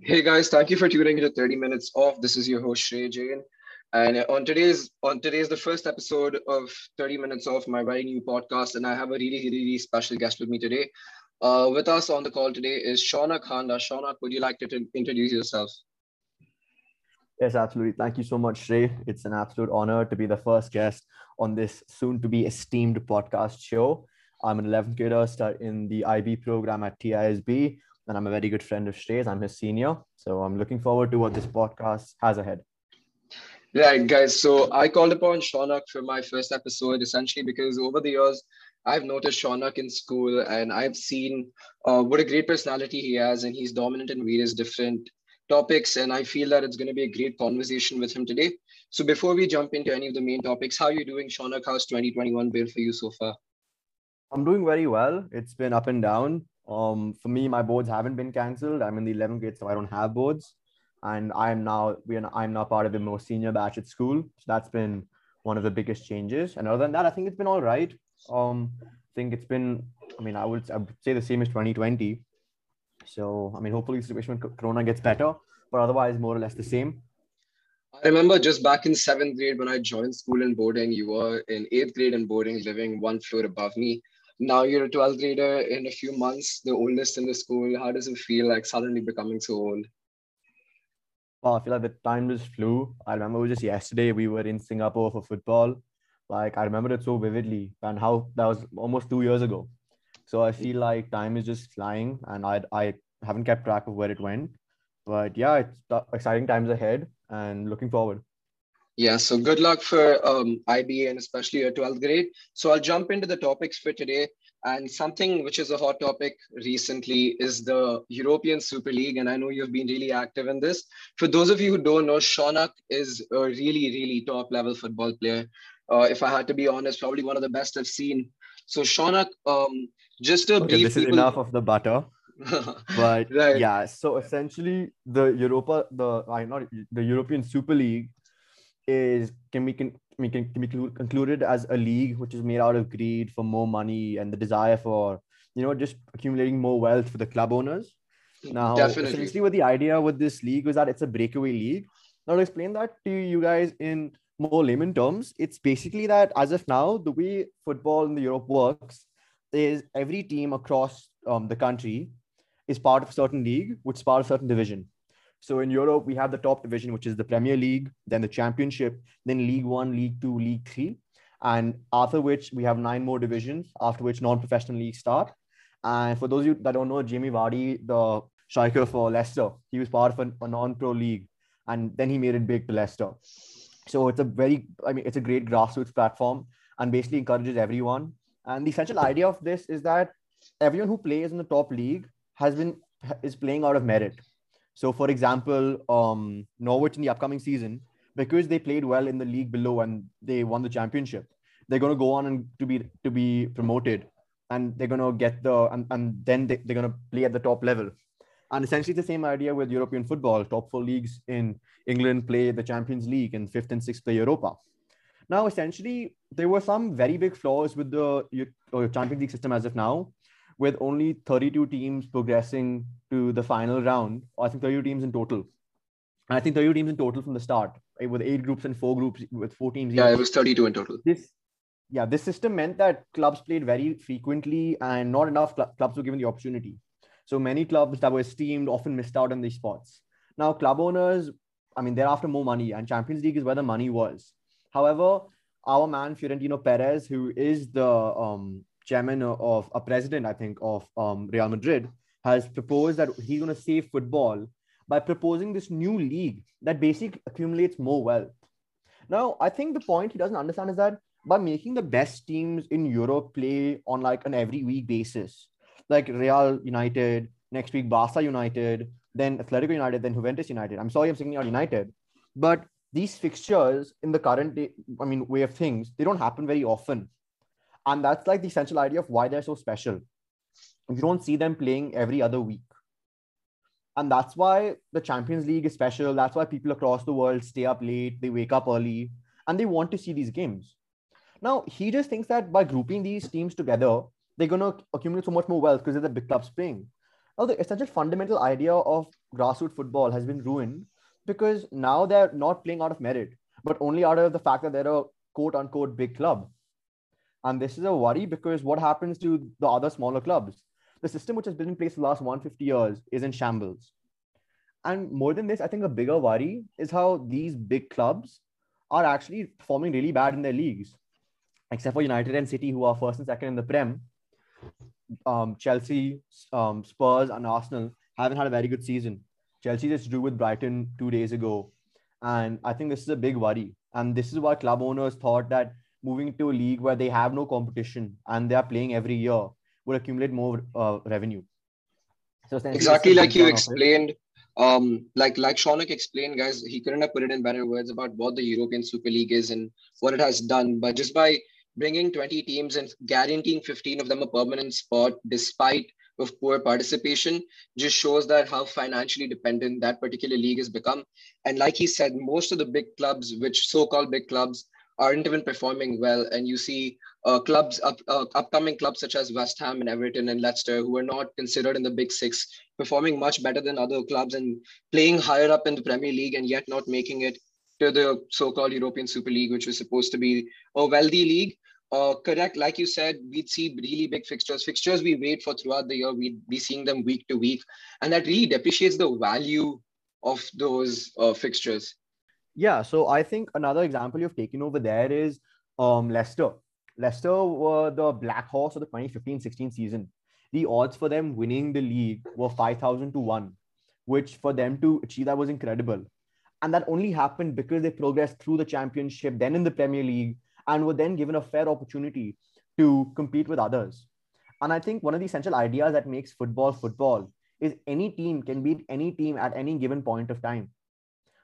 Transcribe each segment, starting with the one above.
Hey guys, thank you for tuning into 30 Minutes Off. This is your host Shrey Jain. And on today's on today's the first episode of 30 Minutes Off, my very new podcast, and I have a really, really special guest with me today. Uh, with us on the call today is Shaunak Khanda. Shaunak, would you like to t- introduce yourself? Yes, absolutely. Thank you so much, Shrey. It's an absolute honor to be the first guest on this soon to be esteemed podcast show. I'm an 11th grader start in the IB program at TISB, and I'm a very good friend of Shrey's. I'm his senior. So I'm looking forward to what this podcast has ahead. Right, guys. So I called upon Shaunak for my first episode essentially because over the years, I've noticed Shaunak in school and I've seen uh, what a great personality he has, and he's dominant in various different topics. And I feel that it's going to be a great conversation with him today. So before we jump into any of the main topics, how are you doing, Shaunak? How's 2021 been for you so far? I'm doing very well. It's been up and down. Um, for me, my boards haven't been cancelled. I'm in the 11th grade, so I don't have boards. And I'm now we are I'm now part of the most senior batch at school. So that's been one of the biggest changes. And other than that, I think it's been all right. Um, I think it's been. I mean, I would, I would say the same as 2020. So I mean, hopefully the situation with Corona gets better, but otherwise more or less the same. I remember just back in seventh grade when I joined school in boarding, you were in eighth grade in boarding, living one floor above me now you're a 12th grader in a few months, the oldest in the school. How does it feel like suddenly becoming so old? Well, I feel like the time just flew. I remember it was just yesterday we were in Singapore for football. Like I remember it so vividly and how that was almost two years ago. So I feel like time is just flying and I I haven't kept track of where it went. But yeah, it's exciting times ahead and looking forward. Yeah, so good luck for um, IBA and especially your 12th grade. So I'll jump into the topics for today. And something which is a hot topic recently is the European Super League. And I know you've been really active in this. For those of you who don't know, Shaunak is a really, really top level football player. Uh, if I had to be honest, probably one of the best I've seen. So Shaunak, um, just to okay, brief this is enough of the butter. but right. yeah, so essentially the Europa, the I not the European Super League is can be can, can, can be concluded as a league which is made out of greed for more money and the desire for you know just accumulating more wealth for the club owners. Now, Definitely. essentially, what the idea with this league was that it's a breakaway league. Now, to explain that to you guys in more layman terms, it's basically that as of now, the way football in the Europe works is every team across um, the country is part of a certain league, which is part of a certain division. So in Europe, we have the top division, which is the Premier League, then the Championship, then League One, League Two, League Three. And after which we have nine more divisions, after which non-professional leagues start. And for those of you that don't know, Jamie Vardy, the striker for Leicester, he was part of a, a non-pro league. And then he made it big to Leicester. So it's a very, I mean, it's a great grassroots platform and basically encourages everyone. And the essential idea of this is that everyone who plays in the top league has been is playing out of merit. So, for example, um, Norwich in the upcoming season, because they played well in the league below and they won the championship, they're going to go on and to be to be promoted, and they're going to get the and, and then they, they're going to play at the top level. And essentially, the same idea with European football. Top four leagues in England play the Champions League, and fifth and sixth play Europa. Now, essentially, there were some very big flaws with the Champions League system as of now with only 32 teams progressing to the final round. I think 32 teams in total. And I think 32 teams in total from the start, right, with eight groups and four groups with four teams. Yeah, it was 32 in total. This, yeah, this system meant that clubs played very frequently and not enough cl- clubs were given the opportunity. So many clubs that were esteemed often missed out on these spots. Now, club owners, I mean, they're after more money, and Champions League is where the money was. However, our man Florentino Perez, who is the um, chairman of a president, I think, of um, Real Madrid, has proposed that he's going to save football by proposing this new league that basically accumulates more wealth. Now, I think the point he doesn't understand is that by making the best teams in Europe play on like an every week basis, like Real United, next week Barca United, then Atletico United, then Juventus United. I'm sorry I'm saying United, but these fixtures in the current day, I mean, way of things, they don't happen very often. And that's like the essential idea of why they're so special. You don't see them playing every other week. And that's why the Champions League is special. That's why people across the world stay up late, they wake up early, and they want to see these games. Now, he just thinks that by grouping these teams together, they're going to accumulate so much more wealth because they're the big clubs playing. Now, the essential fundamental idea of grassroots football has been ruined because now they're not playing out of merit, but only out of the fact that they're a quote unquote big club. And this is a worry because what happens to the other smaller clubs? The system which has been in place the last 150 years is in shambles. And more than this, I think a bigger worry is how these big clubs are actually performing really bad in their leagues. Except for United and City, who are first and second in the Prem, um, Chelsea, um, Spurs, and Arsenal haven't had a very good season. Chelsea just drew with Brighton two days ago. And I think this is a big worry. And this is why club owners thought that moving to a league where they have no competition and they are playing every year would accumulate more uh, revenue. So exactly like you explained, um, like like Shaunak explained, guys, he couldn't have put it in better words about what the European Super League is and what it has done. But just by bringing 20 teams and guaranteeing 15 of them a permanent spot, despite of poor participation, just shows that how financially dependent that particular league has become. And like he said, most of the big clubs, which so-called big clubs, aren't even performing well. And you see uh, clubs, up, uh, upcoming clubs such as West Ham and Everton and Leicester, who are not considered in the big six, performing much better than other clubs and playing higher up in the Premier League and yet not making it to the so-called European Super League, which was supposed to be a wealthy league. Uh, correct, like you said, we'd see really big fixtures. Fixtures we wait for throughout the year, we'd be seeing them week to week, and that really depreciates the value of those uh, fixtures. Yeah, so I think another example you've taken over there is um, Leicester. Leicester were the black horse of the 2015-16 season. The odds for them winning the league were 5,000 to 1, which for them to achieve that was incredible. And that only happened because they progressed through the championship, then in the Premier League, and were then given a fair opportunity to compete with others. And I think one of the essential ideas that makes football football is any team can beat any team at any given point of time.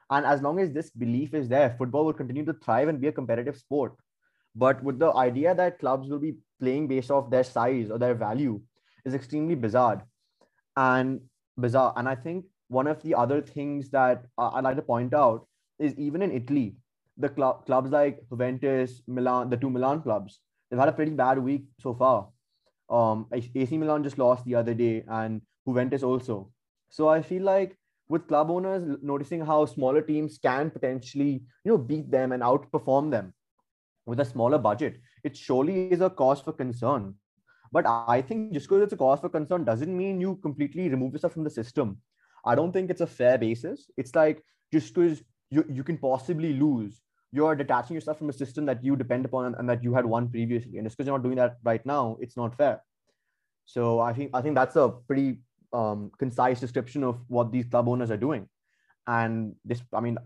And as long as this belief is there, football will continue to thrive and be a competitive sport. But with the idea that clubs will be playing based off their size or their value is extremely bizarre and bizarre. And I think one of the other things that I'd like to point out is even in Italy, the club, clubs like Juventus, Milan, the two Milan clubs, they've had a pretty bad week so far. Um, AC Milan just lost the other day, and Juventus also. So I feel like with club owners noticing how smaller teams can potentially you know beat them and outperform them with a smaller budget it surely is a cause for concern. But i think just because it's a cause for concern doesn't mean you completely remove yourself from the system. I don't think it's a fair basis. It's like just because you, you can possibly lose you're detaching yourself from a system that you depend upon and that you had won previously. And just because you're not doing that right now it's not fair. So i think i think that's a pretty um, concise description of what these club owners are doing. And this, I mean,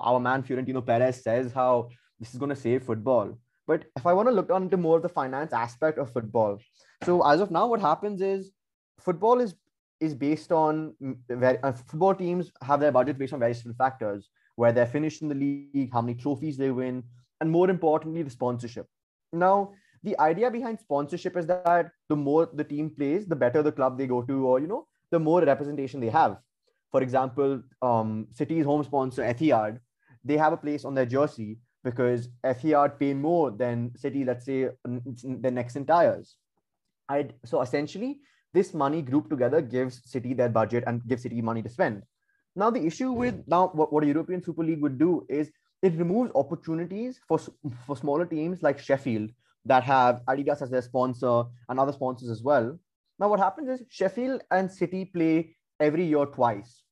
our man Florentino Perez says how this is going to save football. But if I want to look into more of the finance aspect of football, so as of now, what happens is football is is based on uh, football teams have their budget based on various different factors, where they're finished in the league, how many trophies they win, and more importantly, the sponsorship. Now, the idea behind sponsorship is that the more the team plays, the better the club they go to, or you know, the more representation they have. For example, um, City's home sponsor Etihad, they have a place on their jersey because Etihad pay more than City, let's say, the Nexen tires. I'd, so essentially, this money grouped together gives City their budget and gives City money to spend. Now, the issue with now what, what a European Super League would do is it removes opportunities for, for smaller teams like Sheffield that have Adidas as their sponsor and other sponsors as well. Now, what happens is Sheffield and City play every year twice.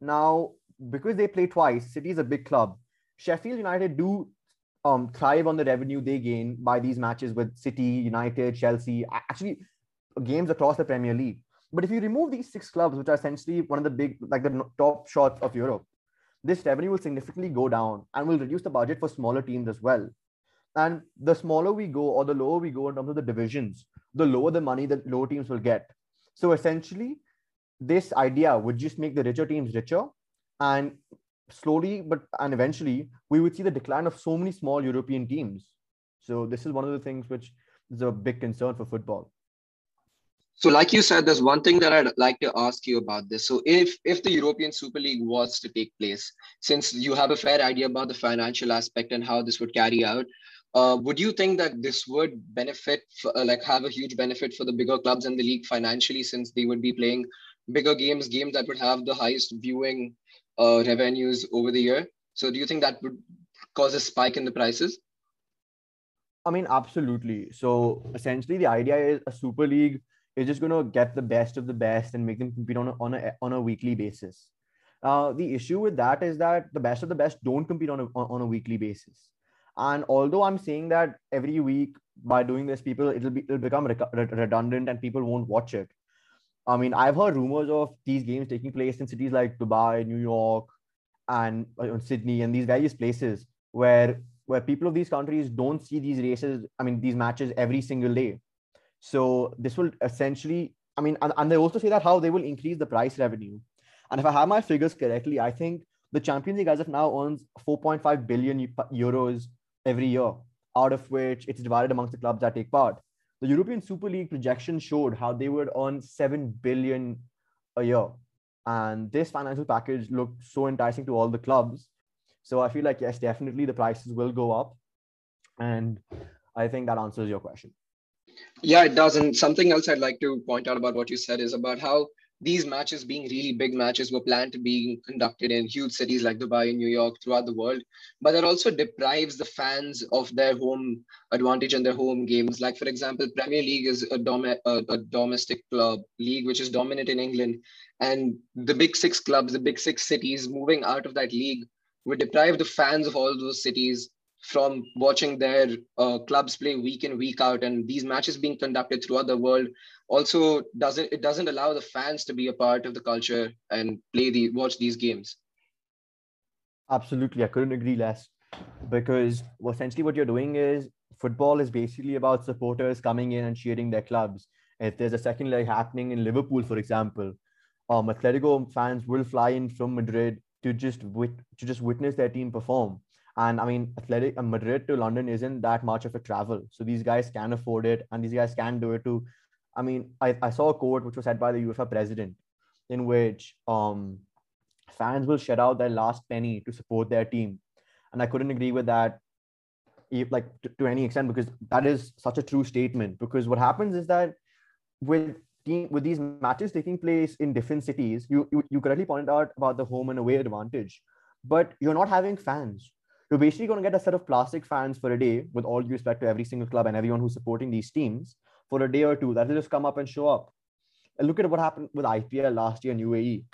Now, because they play twice, City is a big club. Sheffield United do um, thrive on the revenue they gain by these matches with City, United, Chelsea, actually games across the Premier League. But if you remove these six clubs, which are essentially one of the big, like the top shots of Europe, this revenue will significantly go down and will reduce the budget for smaller teams as well. And the smaller we go or the lower we go in terms of the divisions, the lower the money that lower teams will get. So essentially, this idea would just make the richer teams richer. And slowly, but and eventually, we would see the decline of so many small European teams. So this is one of the things which is a big concern for football. So, like you said, there's one thing that I'd like to ask you about this. So, if if the European Super League was to take place, since you have a fair idea about the financial aspect and how this would carry out, uh, would you think that this would benefit, uh, like have a huge benefit for the bigger clubs in the league financially, since they would be playing bigger games, games that would have the highest viewing uh, revenues over the year. So do you think that would cause a spike in the prices? I mean, absolutely. So essentially, the idea is a super league is just going to get the best of the best and make them compete on a, on a, on a weekly basis. Uh, the issue with that is that the best of the best don't compete on a, on a weekly basis. And although I'm saying that every week by doing this, people it'll be it'll become redundant and people won't watch it. I mean, I've heard rumors of these games taking place in cities like Dubai, New York, and uh, Sydney, and these various places where where people of these countries don't see these races. I mean, these matches every single day. So this will essentially, I mean, and, and they also say that how they will increase the price revenue. And if I have my figures correctly, I think the Champions League as of now earns 4.5 billion euros every year, out of which it's divided amongst the clubs that take part. The European Super League projection showed how they would earn 7 billion a year. And this financial package looked so enticing to all the clubs. So I feel like, yes, definitely the prices will go up. And I think that answers your question. Yeah, it does. And something else I'd like to point out about what you said is about how these matches being really big matches were planned to be conducted in huge cities like Dubai and New York throughout the world, but that also deprives the fans of their home advantage and their home games. Like for example, Premier League is a, dom- a, a domestic club league which is dominant in England, and the big six clubs, the big six cities moving out of that league would deprive the fans of all those cities from watching their uh, clubs play week in week out and these matches being conducted throughout the world also doesn't it doesn't allow the fans to be a part of the culture and play the watch these games. Absolutely. I couldn't agree less because essentially what you're doing is football is basically about supporters coming in and cheering their clubs. If there's a second leg happening in liverpool for example um atletico fans will fly in from madrid to just wit- to just witness their team perform and I mean, Athletic uh, Madrid to London isn't that much of a travel. So these guys can afford it and these guys can do it too. I mean, I, I saw a quote which was said by the UEFA president in which um, fans will shed out their last penny to support their team. And I couldn't agree with that like to, to any extent because that is such a true statement because what happens is that with team with these matches taking place in different cities you, you you correctly pointed out about the home and away advantage but you're not having fans you're basically going to get a set of plastic fans for a day, with all due respect to every single club and everyone who's supporting these teams, for a day or two. That'll just come up and show up. And look at what happened with IPL last year in UAE.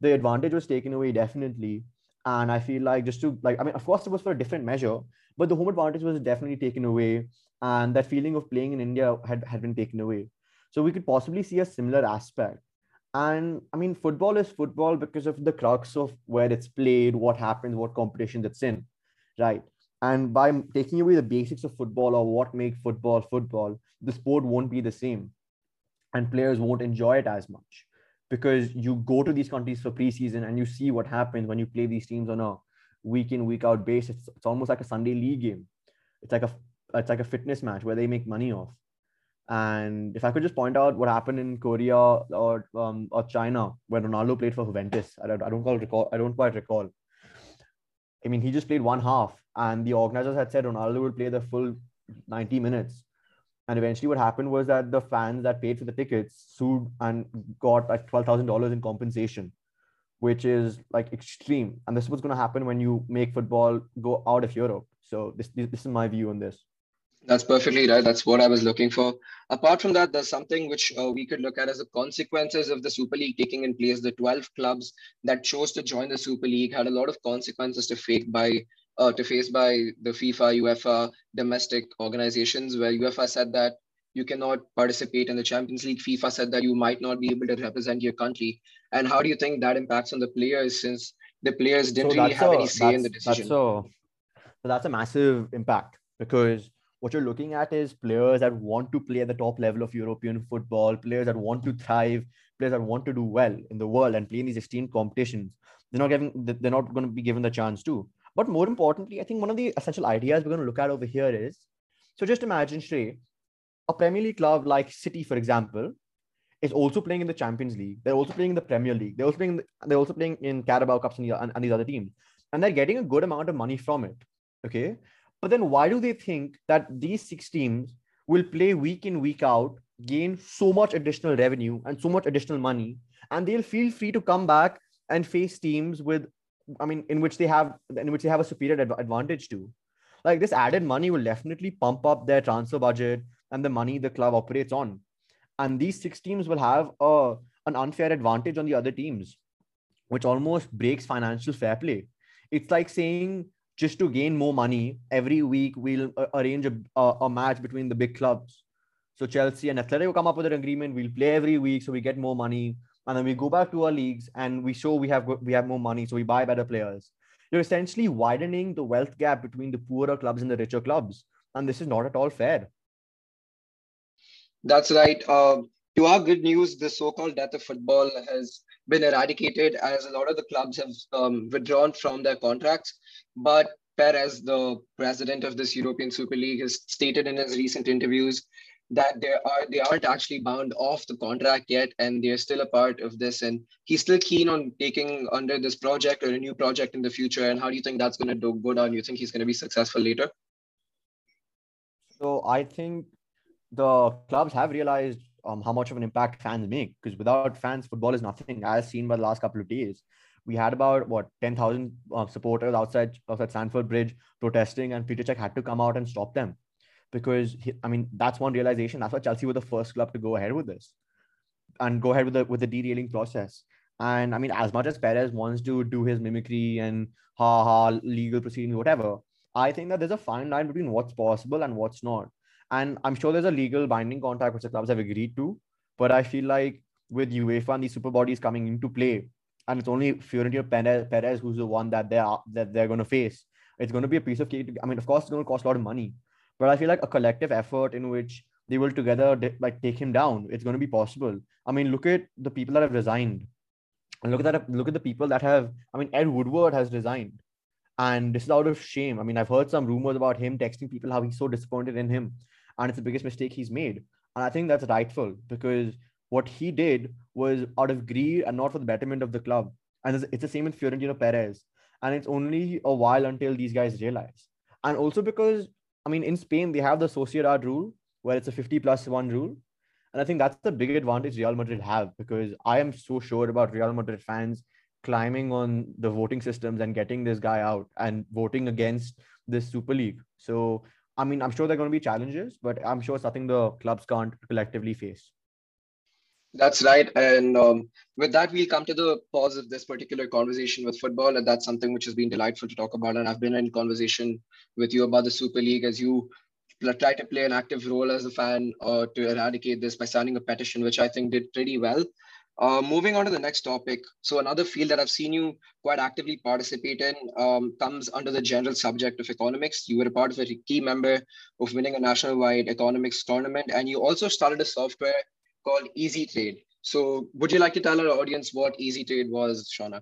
The advantage was taken away definitely. And I feel like just to like, I mean, of course it was for a different measure, but the home advantage was definitely taken away. And that feeling of playing in India had, had been taken away. So we could possibly see a similar aspect. And I mean, football is football because of the crux of where it's played, what happens, what competition it's in right? And by taking away the basics of football or what makes football football, the sport won't be the same, and players won't enjoy it as much because you go to these countries for preseason and you see what happens when you play these teams on a week in week out basis. It's, it's almost like a Sunday league game. It's like a it's like a fitness match where they make money off. And if I could just point out what happened in Korea or um, or China when Ronaldo played for Juventus, I don't, I don't recall. I don't quite recall. I mean, he just played one half, and the organizers had said Ronaldo would play the full 90 minutes. And eventually, what happened was that the fans that paid for the tickets sued and got like $12,000 in compensation, which is like extreme. And this is what's going to happen when you make football go out of Europe. So, this, this is my view on this. That's perfectly right. That's what I was looking for. Apart from that, there's something which uh, we could look at as the consequences of the Super League taking in place. The 12 clubs that chose to join the Super League had a lot of consequences to face by uh, to face by the FIFA, UEFA, domestic organizations, where UEFA said that you cannot participate in the Champions League. FIFA said that you might not be able to represent your country. And how do you think that impacts on the players since the players didn't so really have a, any say in the decision? That's so, so that's a massive impact because what you're looking at is players that want to play at the top level of European football, players that want to thrive, players that want to do well in the world and play in these esteemed competitions. They're not given, they're not going to be given the chance to. But more importantly, I think one of the essential ideas we're going to look at over here is so just imagine, Shrey, a Premier League club like City, for example, is also playing in the Champions League. They're also playing in the Premier League. They're also playing. They're also playing in Carabao Cups and, and, and these other teams, and they're getting a good amount of money from it. Okay, but then why do they think that these six teams will play week in, week out, gain so much additional revenue and so much additional money and they'll feel free to come back and face teams with, I mean, in which they have in which they have a superior advantage to. Like this added money will definitely pump up their transfer budget and the money the club operates on, and these six teams will have a an unfair advantage on the other teams, which almost breaks financial fair play. It's like saying just to gain more money every week we'll uh, arrange a, a, match between the big clubs so Chelsea and Athletic will come up with an agreement. We'll play every week, so we get more money, and then we go back to our leagues and we show we have we have more money, so we buy better players. You're essentially widening the wealth gap between the poorer clubs and the richer clubs, and this is not at all fair. That's right. Uh, to our good news, the so-called death of football has been eradicated as a lot of the clubs have um, withdrawn from their contracts. But Perez, the president of this European Super League, has stated in his recent interviews that they are they aren't actually bound off the contract yet and they're still a part of this. And he's still keen on taking under this project or a new project in the future. And how do you think that's going to go down? You think he's going to be successful later? So i think the clubs have realized um, how much of an impact fans make because without fans football is nothing as seen by the last couple of days we had about what 10,000 uh, supporters outside outside Stamford Bridge protesting and Peter Cech had to come out and stop them because he, I mean that's one realization. That's why Chelsea were the first club to go ahead with this and go ahead with the with the derailing process. And I mean, as much as Perez wants to do his mimicry and ha ha legal proceedings, whatever, I think that there's a fine line between what's possible and what's not. And I'm sure there's a legal binding contract which the clubs have agreed to. But I feel like with UEFA and these super bodies coming into play, and it's only Florentino Perez, Perez who's the one that they're that they're going to face. It's going to be a piece of cake. I mean, of course, it's going to cost a lot of money, but I feel like a collective effort in which they will together like take him down. It's going to be possible. I mean, look at the people that have resigned, and look at that. Look at the people that have. I mean, Ed Woodward has resigned, and this is out of shame. I mean, I've heard some rumors about him texting people how he's so disappointed in him, and it's the biggest mistake he's made. And I think that's rightful because what he did was out of greed and not for the betterment of the club. And it's the same with Florentino Perez. And it's only a while until these guys realize. And also because I mean, in Spain, they have the Sociedad rule where it's a 50 plus one rule. And I think that's the big advantage Real Madrid have because I am so sure about Real Madrid fans climbing on the voting systems and getting this guy out and voting against this Super League. So, I mean, I'm sure there are going to be challenges, but I'm sure it's something the clubs can't collectively face. That's right. And um, with that, we'll come to the pause of this particular conversation with football. And that's something which has been delightful to talk about. And I've been in conversation with you about the Super League as you try to play an active role as a fan uh, to eradicate this by signing a petition, which I think did pretty well. Uh, moving on to the next topic. So another field that I've seen you quite actively participate in um, comes under the general subject of economics. You were a part of a key member of winning a national-wide economics tournament, and you also started a software called Easy Trade. So, would you like to tell our audience what Easy Trade was, Shauna?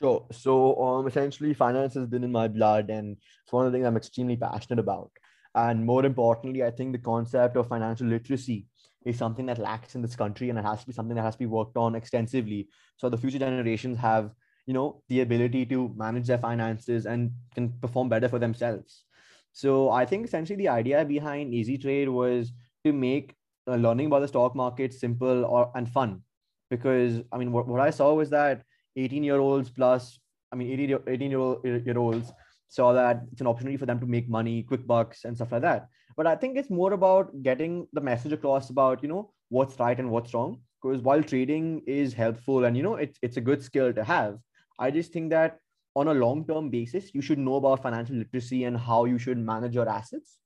Sure. So, um, essentially, finance has been in my blood, and it's one of the things I'm extremely passionate about. And more importantly, I think the concept of financial literacy is something that lacks in this country, and it has to be something that has to be worked on extensively, so the future generations have, you know, the ability to manage their finances and can perform better for themselves. So, I think essentially the idea behind Easy Trade was to make uh, learning about the stock market simple or and fun because i mean what, what i saw was that 18 year olds plus i mean 18, 18 year, old, year olds saw that it's an opportunity for them to make money quick bucks and stuff like that. But i think it's more about getting the message across about you know what's right and what's wrong. Because while trading is helpful and you know it's, it's a good skill to have i just think that on a long term basis you should know about financial literacy and how you should manage your assets.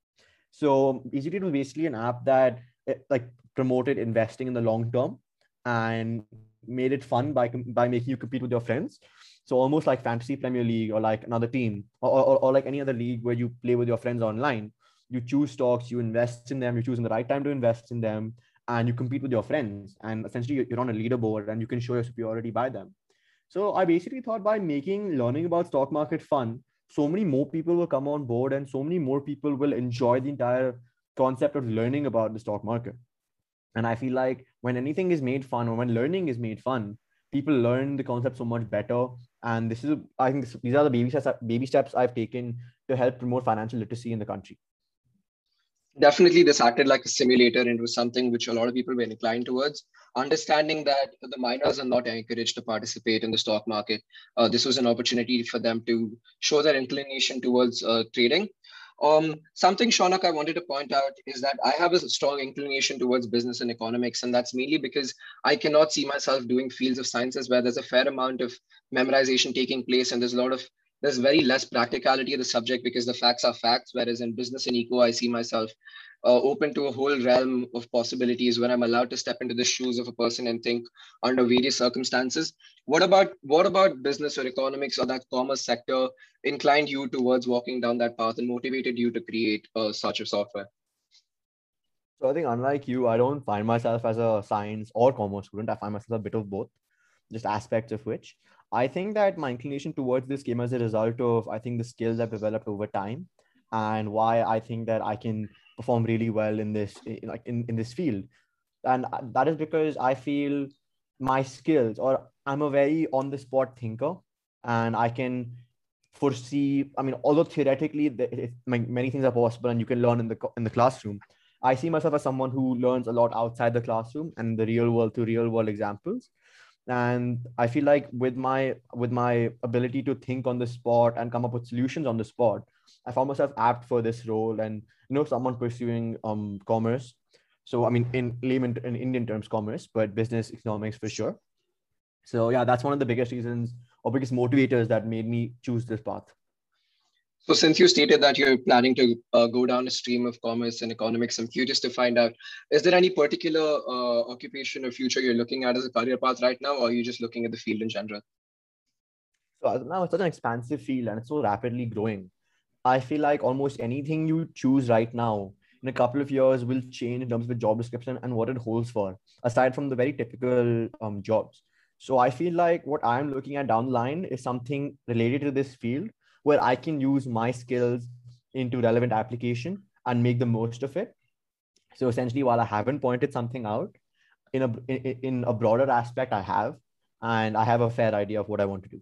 So EasyTrade was basically an app that eh, like promoted investing in the long term and made it fun by by making you compete with your friends so almost like fantasy premier league or like another team or, or, or like any other league where you play with your friends online you choose stocks you invest in them you choose in the right time to invest in them and you compete with your friends and essentially you're on a leaderboard and you can show your superiority by them so i basically thought by making learning about stock market fun so many more people will come on board and so many more people will enjoy the entire concept of learning about the stock market. And I feel like when anything is made fun or when learning is made fun, people learn the concept so much better. And this is, I think, these are the baby steps, baby steps I've taken to help promote financial literacy in the country. definitely this acted like a simulator and was something which a lot of people were inclined towards understanding that the minors are not encouraged to participate in the stock market uh, this was an opportunity for them to show their inclination towards uh, trading um, something Shaunak I wanted to point out is that I have a strong inclination towards business and economics, and that's mainly because I cannot see myself doing fields of sciences where there's a fair amount of memorization taking place, and there's a lot of there's very less practicality of the subject because the facts are facts. Whereas in business and eco, I see myself uh, open to a whole realm of possibilities when I'm allowed to step into the shoes of a person and think under various circumstances. What about what about business or economics or that commerce sector inclined you towards walking down that path and motivated you to create uh, such a software? So I think unlike you, I don't find myself as a science or commerce student. I find myself a bit of both, just aspects of which. I think that my inclination towards this came as a result of I think the skills I've developed over time and why I think that I can perform really well in this like in, in this field. And uh, that is because I feel my skills or I'm a very on the spot thinker and I can foresee I mean although theoretically it, many things are possible and you can learn in the in the classroom I see myself as someone who learns a lot outside the classroom and the real world to real world examples and i feel like with my with my ability to think on the spot and come up with solutions on the spot i found myself apt for this role and you know someone pursuing um commerce. So i mean in layman in indian terms commerce but business economics for sure. So yeah that's one of the biggest reasons or biggest motivators that made me choose this path so since you stated that you're planning to uh, go down a stream of commerce and economics, I'm curious to find out, is there any particular uh, occupation or future you're looking at as a career path right now, or are you just looking at the field in general? So now it's such an expansive field and it's so rapidly growing. I feel like almost anything you choose right now in a couple of years will change in terms of the job description and what it holds for, aside from the very typical um, jobs. So I feel like what I'm looking at down the line is something related to this field where I can use my skills into relevant application and make the most of it. So essentially, while I haven't pointed something out, in a in, in a broader aspect, I have, and I have a fair idea of what I want to do.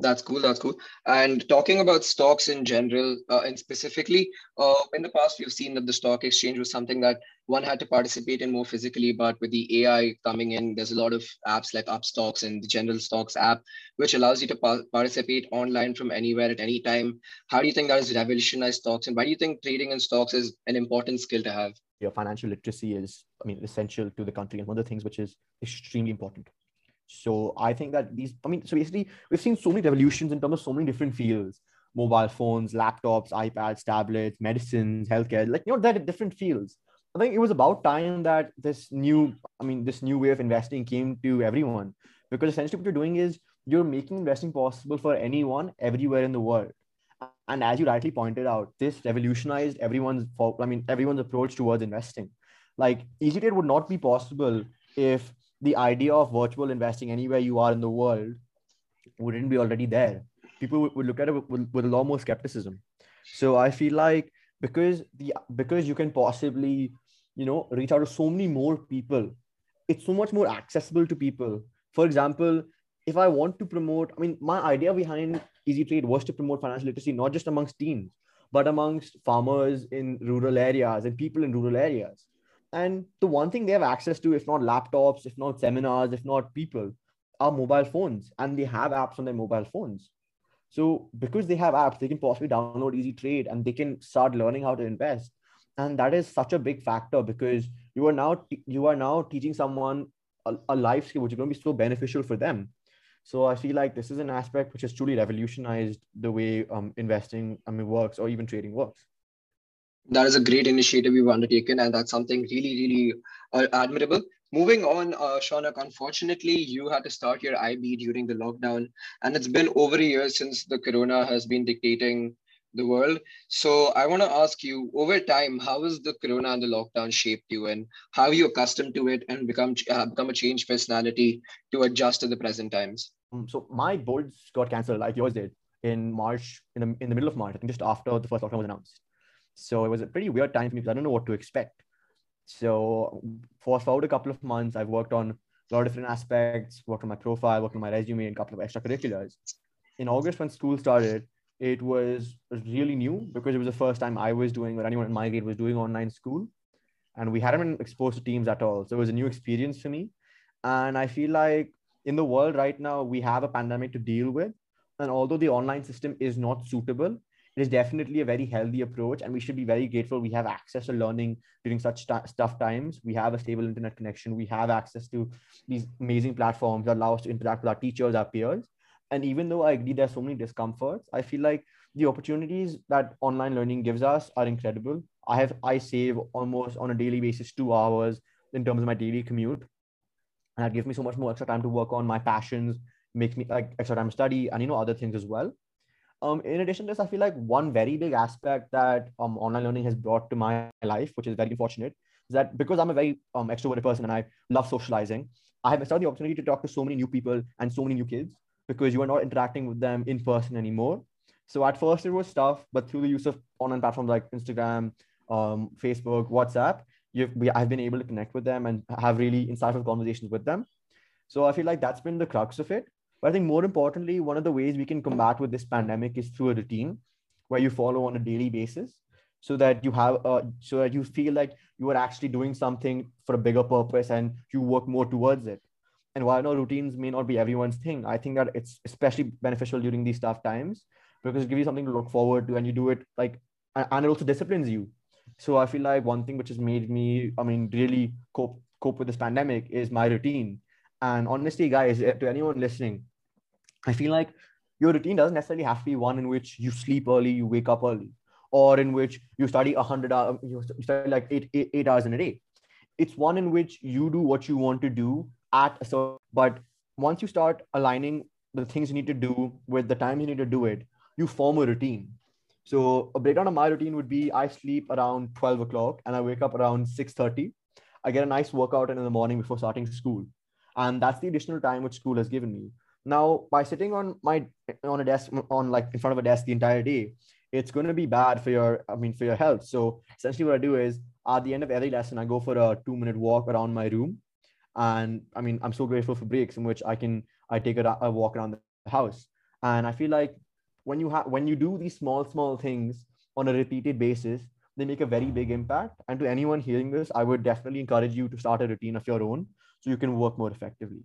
That's cool. That's cool. And talking about stocks in general, uh, and specifically, uh, in the past, we've seen that the stock exchange was something that one had to participate in more physically. But with the AI coming in, there's a lot of apps like Upstox and the General Stocks app, which allows you to pa- participate online from anywhere at any time. How do you think that has revolutionized stocks? And why do you think trading in stocks is an important skill to have? Your financial literacy is, I mean, essential to the country, and one of the things which is extremely important. So I think that these, I mean, so basically, we've seen so many revolutions in terms of so many different fields mobile phones, laptops, iPads, tablets, medicines, healthcare, like, you know, they're different fields. I think it was about time that this new, I mean, this new way of investing came to everyone because essentially what you're doing is you're making investing possible for anyone everywhere in the world. And as you rightly pointed out, this revolutionized everyone's, I mean, everyone's approach towards investing. Like easy trade would not be possible if the idea of virtual investing anywhere you are in the world wouldn't be already there. People would, look at it with, with a lot more skepticism. So I feel like because the because you can possibly you know reach out to so many more people, it's so much more accessible to people. For example, if I want to promote, I mean, my idea behind Easy Trade was to promote financial literacy not just amongst teens, but amongst farmers in rural areas and people in rural areas. And the one thing they have access to, if not laptops, if not seminars, if not people, are mobile phones. And they have apps on their mobile phones. So because they have apps, they can possibly download Easy Trade and they can start learning how to invest. And that is such a big factor because you are now you are now teaching someone a, a life skill which is going to be so beneficial for them. So I feel like this is an aspect which has truly revolutionized the way um, investing I mean works or even trading works that is a great initiative you've undertaken, and that's something really, really uh, admirable. Moving on, uh, unfortunately, you had to start your IB during the lockdown, and it's been over a year since the corona has been dictating the world. So I want to ask you, over time, how has the corona and the lockdown shaped you, and how are you accustomed to it and become uh, become a changed personality to adjust to the present times? Um, so my boards got cancelled, like yours did, in March, in the in the middle of March, I think just after the first lockdown was announced. So it was a pretty weird time for me because I don't know what to expect. So for forward a couple of months, I've worked on a lot of different aspects, worked on my profile, worked on my resume, and a couple of extracurriculars. In August, when school started, it was really new because it was the first time I was doing or anyone in my grade was doing online school. And we hadn't been exposed to teams at all. So it was a new experience for me. And I feel like in the world right now, we have a pandemic to deal with. And although the online system is not suitable, it is definitely a very healthy approach. And we should be very grateful we have access to learning during such t- tough times. We have a stable internet connection. We have access to these amazing platforms that allow us to interact with our teachers, our peers and even though i agree there's so many discomforts i feel like the opportunities that online learning gives us are incredible. I have i save almost on a daily basis two hours in terms of my daily commute. And that gives me so much more extra time to work on my passions makes me like extra time to study and you know other things as well. Um, in addition to this, I feel like one very big aspect that um, online learning has brought to my life, which is very unfortunate, is that because I'm a very um, extroverted person and I love socializing, I have started the opportunity to talk to so many new people and so many new kids because you are not interacting with them in person anymore. So at first it was tough, but through the use of online platforms like Instagram, um, Facebook, WhatsApp, you've, I've been able to connect with them and have really insightful conversations with them. So I feel like that's been the crux of it. But I think more importantly, one of the ways we can combat with this pandemic is through a routine where you follow on a daily basis so that you have so that you feel like you are actually doing something for a bigger purpose and you work more towards it and while I know routines may not be everyone's thing, I think that it's especially beneficial during these tough times because it gives you something to look forward to and you do it like, and it also disciplines you. So I feel like one thing which has made me, I mean, really cope, cope with this pandemic is my routine. And honestly, guys, eh, to anyone listening, I feel like your routine doesn't necessarily have to be one in which you sleep early, you wake up early, or in which you study a hundred hours, you study like eight, eight, eight hours in a day. It's one in which you do what you want to do at a certain, but once you start aligning the things you need to do with the time you need to do it, you form a routine. So a breakdown of my routine would be I sleep around 12 o'clock and I wake up around 6:30. I get a nice workout in the morning before starting school. And that's the additional time which school has given me. Now, by sitting on my on a desk on like in front of a desk the entire day, it's going to be bad for your I mean for your health. So essentially what I do is at the end of every lesson, I go for a two minute walk around my room and i mean i'm so grateful for breaks in which i can i take a, a walk around the house. And i feel like when you have when you do these small small things on a repeated basis they make a very big impact. And to anyone hearing this i would definitely encourage you to start a routine of your own so you can work more effectively.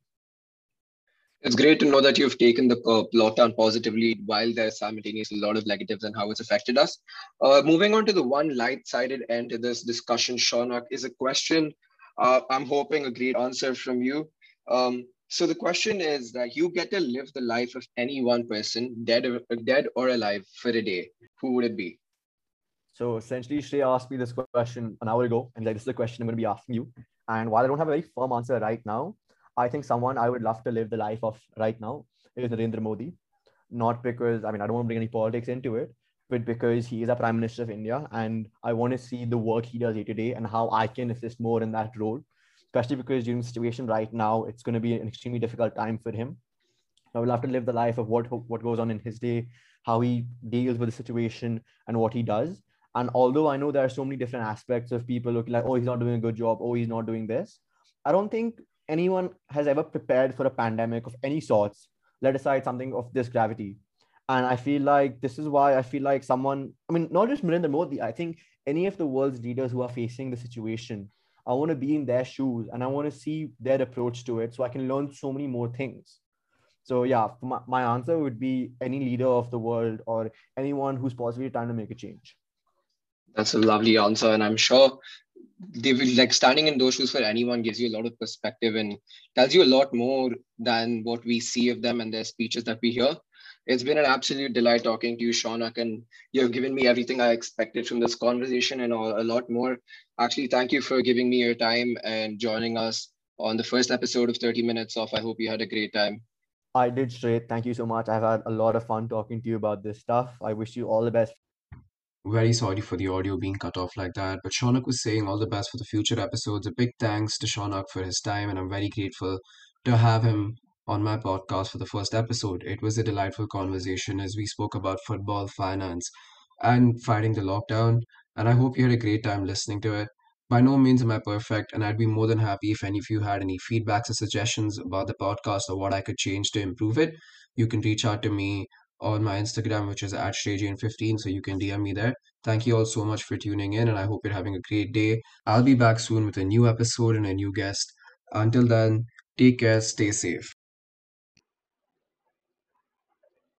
It's great to know that you've taken the uh, lockdown positively while there's simultaneously a lot of negatives and how it's affected us. Uh, moving on to the one light-sided end to this discussion, Shaunak, is a question uh, I'm hoping a great answer from you. Um, so the question is that you get to live the life of any one person, dead or, dead or alive, for a day. Who would it be? So essentially, Shrey asked me this question an hour ago, and like, this is the question I'm going to be asking you. And while I don't have a very firm answer right now, I think someone I would love to live the life of right now is Narendra Modi. Not because I mean I don't want to bring any politics into it, but because he is a prime minister of India and I want to see the work he does day to day and how I can assist more in that role, especially because during the situation right now, it's going to be an extremely difficult time for him. I will have to live the life of what, what goes on in his day, how he deals with the situation and what he does. And although I know there are so many different aspects of people looking like, oh, he's not doing a good job, oh, he's not doing this, I don't think anyone has ever prepared for a pandemic of any sorts, let aside something of this gravity and I feel like this is why I feel like someone, I mean, not just Narendra Modi, I think any of the world's leaders who are facing the situation, I want to be in their shoes and I want to see their approach to it so I can learn so many more things. So, yeah, my, my answer would be any leader of the world or anyone who's possibly trying to make a change. That's a lovely answer. And I'm sure they will like standing in those shoes for anyone gives you a lot of perspective and tells you a lot more than what we see of them and their speeches that we hear. It's been an absolute delight talking to you, Shaunak, and you've given me everything I expected from this conversation and a lot more. Actually, thank you for giving me your time and joining us on the first episode of 30 Minutes Off. I hope you had a great time. I did Shrey. Thank you so much. I've had a lot of fun talking to you about this stuff. I wish you all the best. Very sorry for the audio being cut off like that, but Shaunak was saying all the best for the future episodes. A big thanks to Shaunak for his time, and I'm very grateful to have him on my podcast for the first episode. It was a delightful conversation as we spoke about football, finance, and fighting the lockdown. And I hope you had a great time listening to it. By no means am I perfect, and I'd be more than happy if any of you had any feedbacks or suggestions about the podcast or what I could change to improve it. You can reach out to me on my Instagram, which is at ShreyJain15, so you can DM me there. Thank you all so much for tuning in, and I hope you're having a great day. I'll be back soon with a new episode and a new guest. Until then, take care, stay safe.